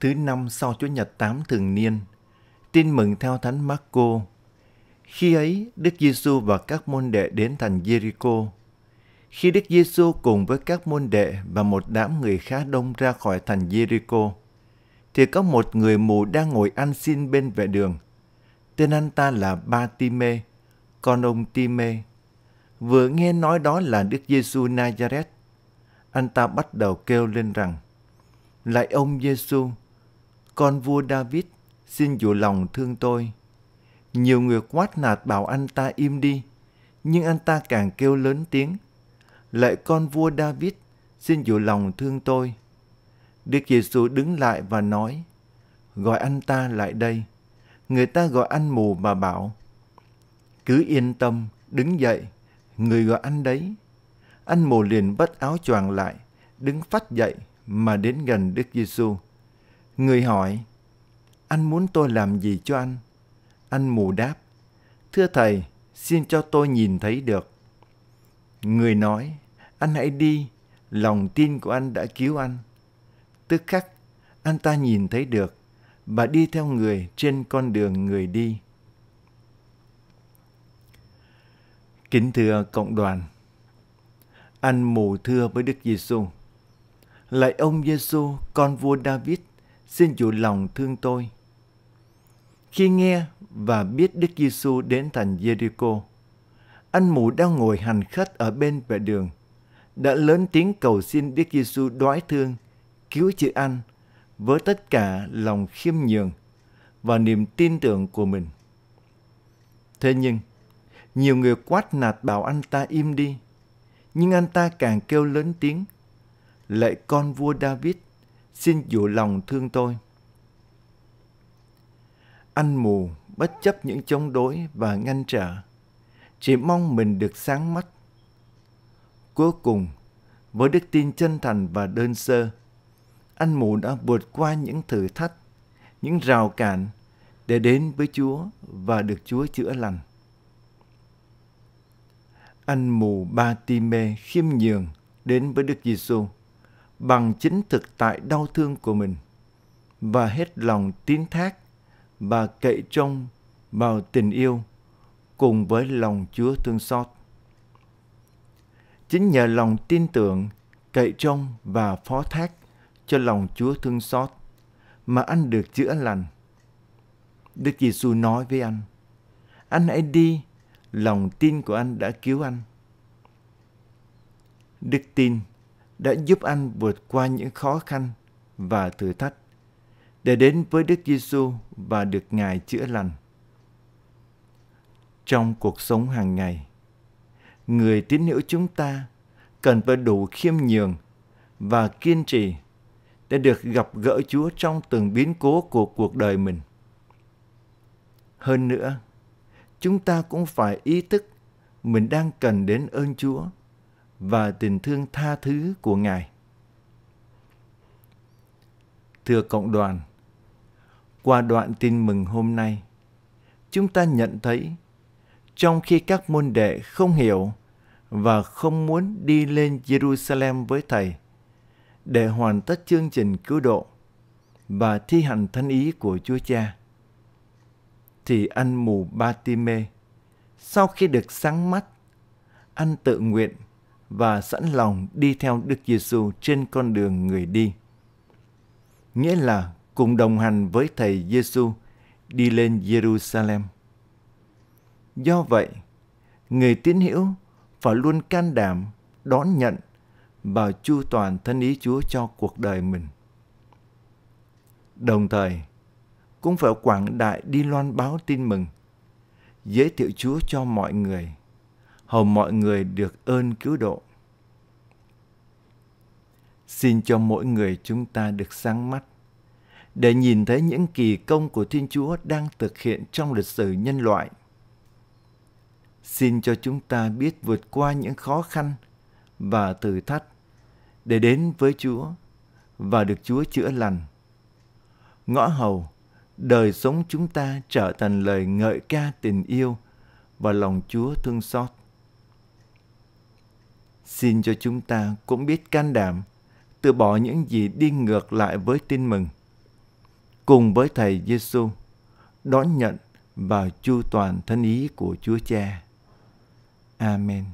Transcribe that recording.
thứ năm sau Chúa Nhật tám thường niên. Tin mừng theo Thánh Marco. Khi ấy, Đức Giêsu và các môn đệ đến thành Jericho. Khi Đức Giêsu cùng với các môn đệ và một đám người khá đông ra khỏi thành Jericho, thì có một người mù đang ngồi ăn xin bên vệ đường. Tên anh ta là Ba Time, con ông Time. Vừa nghe nói đó là Đức Giêsu Nazareth, anh ta bắt đầu kêu lên rằng: Lạy ông Giêsu, con vua David, xin dụ lòng thương tôi. Nhiều người quát nạt bảo anh ta im đi, nhưng anh ta càng kêu lớn tiếng. Lạy con vua David, xin dụ lòng thương tôi. Đức Giêsu đứng lại và nói, gọi anh ta lại đây. Người ta gọi anh mù và bảo, cứ yên tâm, đứng dậy, người gọi anh đấy. Anh mù liền vất áo choàng lại, đứng phát dậy mà đến gần Đức Giêsu. Người hỏi, anh muốn tôi làm gì cho anh? Anh mù đáp, thưa thầy, xin cho tôi nhìn thấy được. Người nói, anh hãy đi, lòng tin của anh đã cứu anh. Tức khắc, anh ta nhìn thấy được và đi theo người trên con đường người đi. Kính thưa cộng đoàn, anh mù thưa với Đức Giêsu: Lạy ông Giêsu, con vua David, xin chủ lòng thương tôi. Khi nghe và biết Đức Giêsu đến thành Jericho, anh mù đang ngồi hành khất ở bên vệ đường, đã lớn tiếng cầu xin Đức Giêsu đoái thương, cứu chữa anh với tất cả lòng khiêm nhường và niềm tin tưởng của mình. Thế nhưng, nhiều người quát nạt bảo anh ta im đi, nhưng anh ta càng kêu lớn tiếng, lạy con vua David, xin dụ lòng thương tôi. Anh mù bất chấp những chống đối và ngăn trở, chỉ mong mình được sáng mắt. Cuối cùng, với đức tin chân thành và đơn sơ, anh mù đã vượt qua những thử thách, những rào cản để đến với Chúa và được Chúa chữa lành. Anh mù ba ti mê khiêm nhường đến với Đức Giêsu bằng chính thực tại đau thương của mình và hết lòng tín thác và cậy trông vào tình yêu cùng với lòng Chúa thương xót. Chính nhờ lòng tin tưởng, cậy trông và phó thác cho lòng Chúa thương xót mà anh được chữa lành. Đức Giêsu nói với anh, anh hãy đi, lòng tin của anh đã cứu anh. Đức tin đã giúp anh vượt qua những khó khăn và thử thách để đến với Đức Giêsu và được Ngài chữa lành. Trong cuộc sống hàng ngày, người tín hữu chúng ta cần phải đủ khiêm nhường và kiên trì để được gặp gỡ Chúa trong từng biến cố của cuộc đời mình. Hơn nữa, chúng ta cũng phải ý thức mình đang cần đến ơn Chúa và tình thương tha thứ của Ngài. Thưa cộng đoàn, qua đoạn tin mừng hôm nay, chúng ta nhận thấy trong khi các môn đệ không hiểu và không muốn đi lên Jerusalem với Thầy để hoàn tất chương trình cứu độ và thi hành thân ý của Chúa Cha, thì anh mù Ba-ti-mê sau khi được sáng mắt, anh tự nguyện và sẵn lòng đi theo Đức Giêsu trên con đường người đi. Nghĩa là cùng đồng hành với Thầy Giêsu đi lên Jerusalem. Do vậy, người tín hữu phải luôn can đảm đón nhận và chu toàn thân ý Chúa cho cuộc đời mình. Đồng thời, cũng phải quảng đại đi loan báo tin mừng, giới thiệu Chúa cho mọi người hầu mọi người được ơn cứu độ. Xin cho mỗi người chúng ta được sáng mắt để nhìn thấy những kỳ công của Thiên Chúa đang thực hiện trong lịch sử nhân loại. Xin cho chúng ta biết vượt qua những khó khăn và thử thách để đến với Chúa và được Chúa chữa lành. Ngõ hầu, đời sống chúng ta trở thành lời ngợi ca tình yêu và lòng Chúa thương xót. Xin cho chúng ta cũng biết can đảm, từ bỏ những gì đi ngược lại với tin mừng. Cùng với Thầy Giêsu đón nhận và chu toàn thân ý của Chúa Cha. Amen.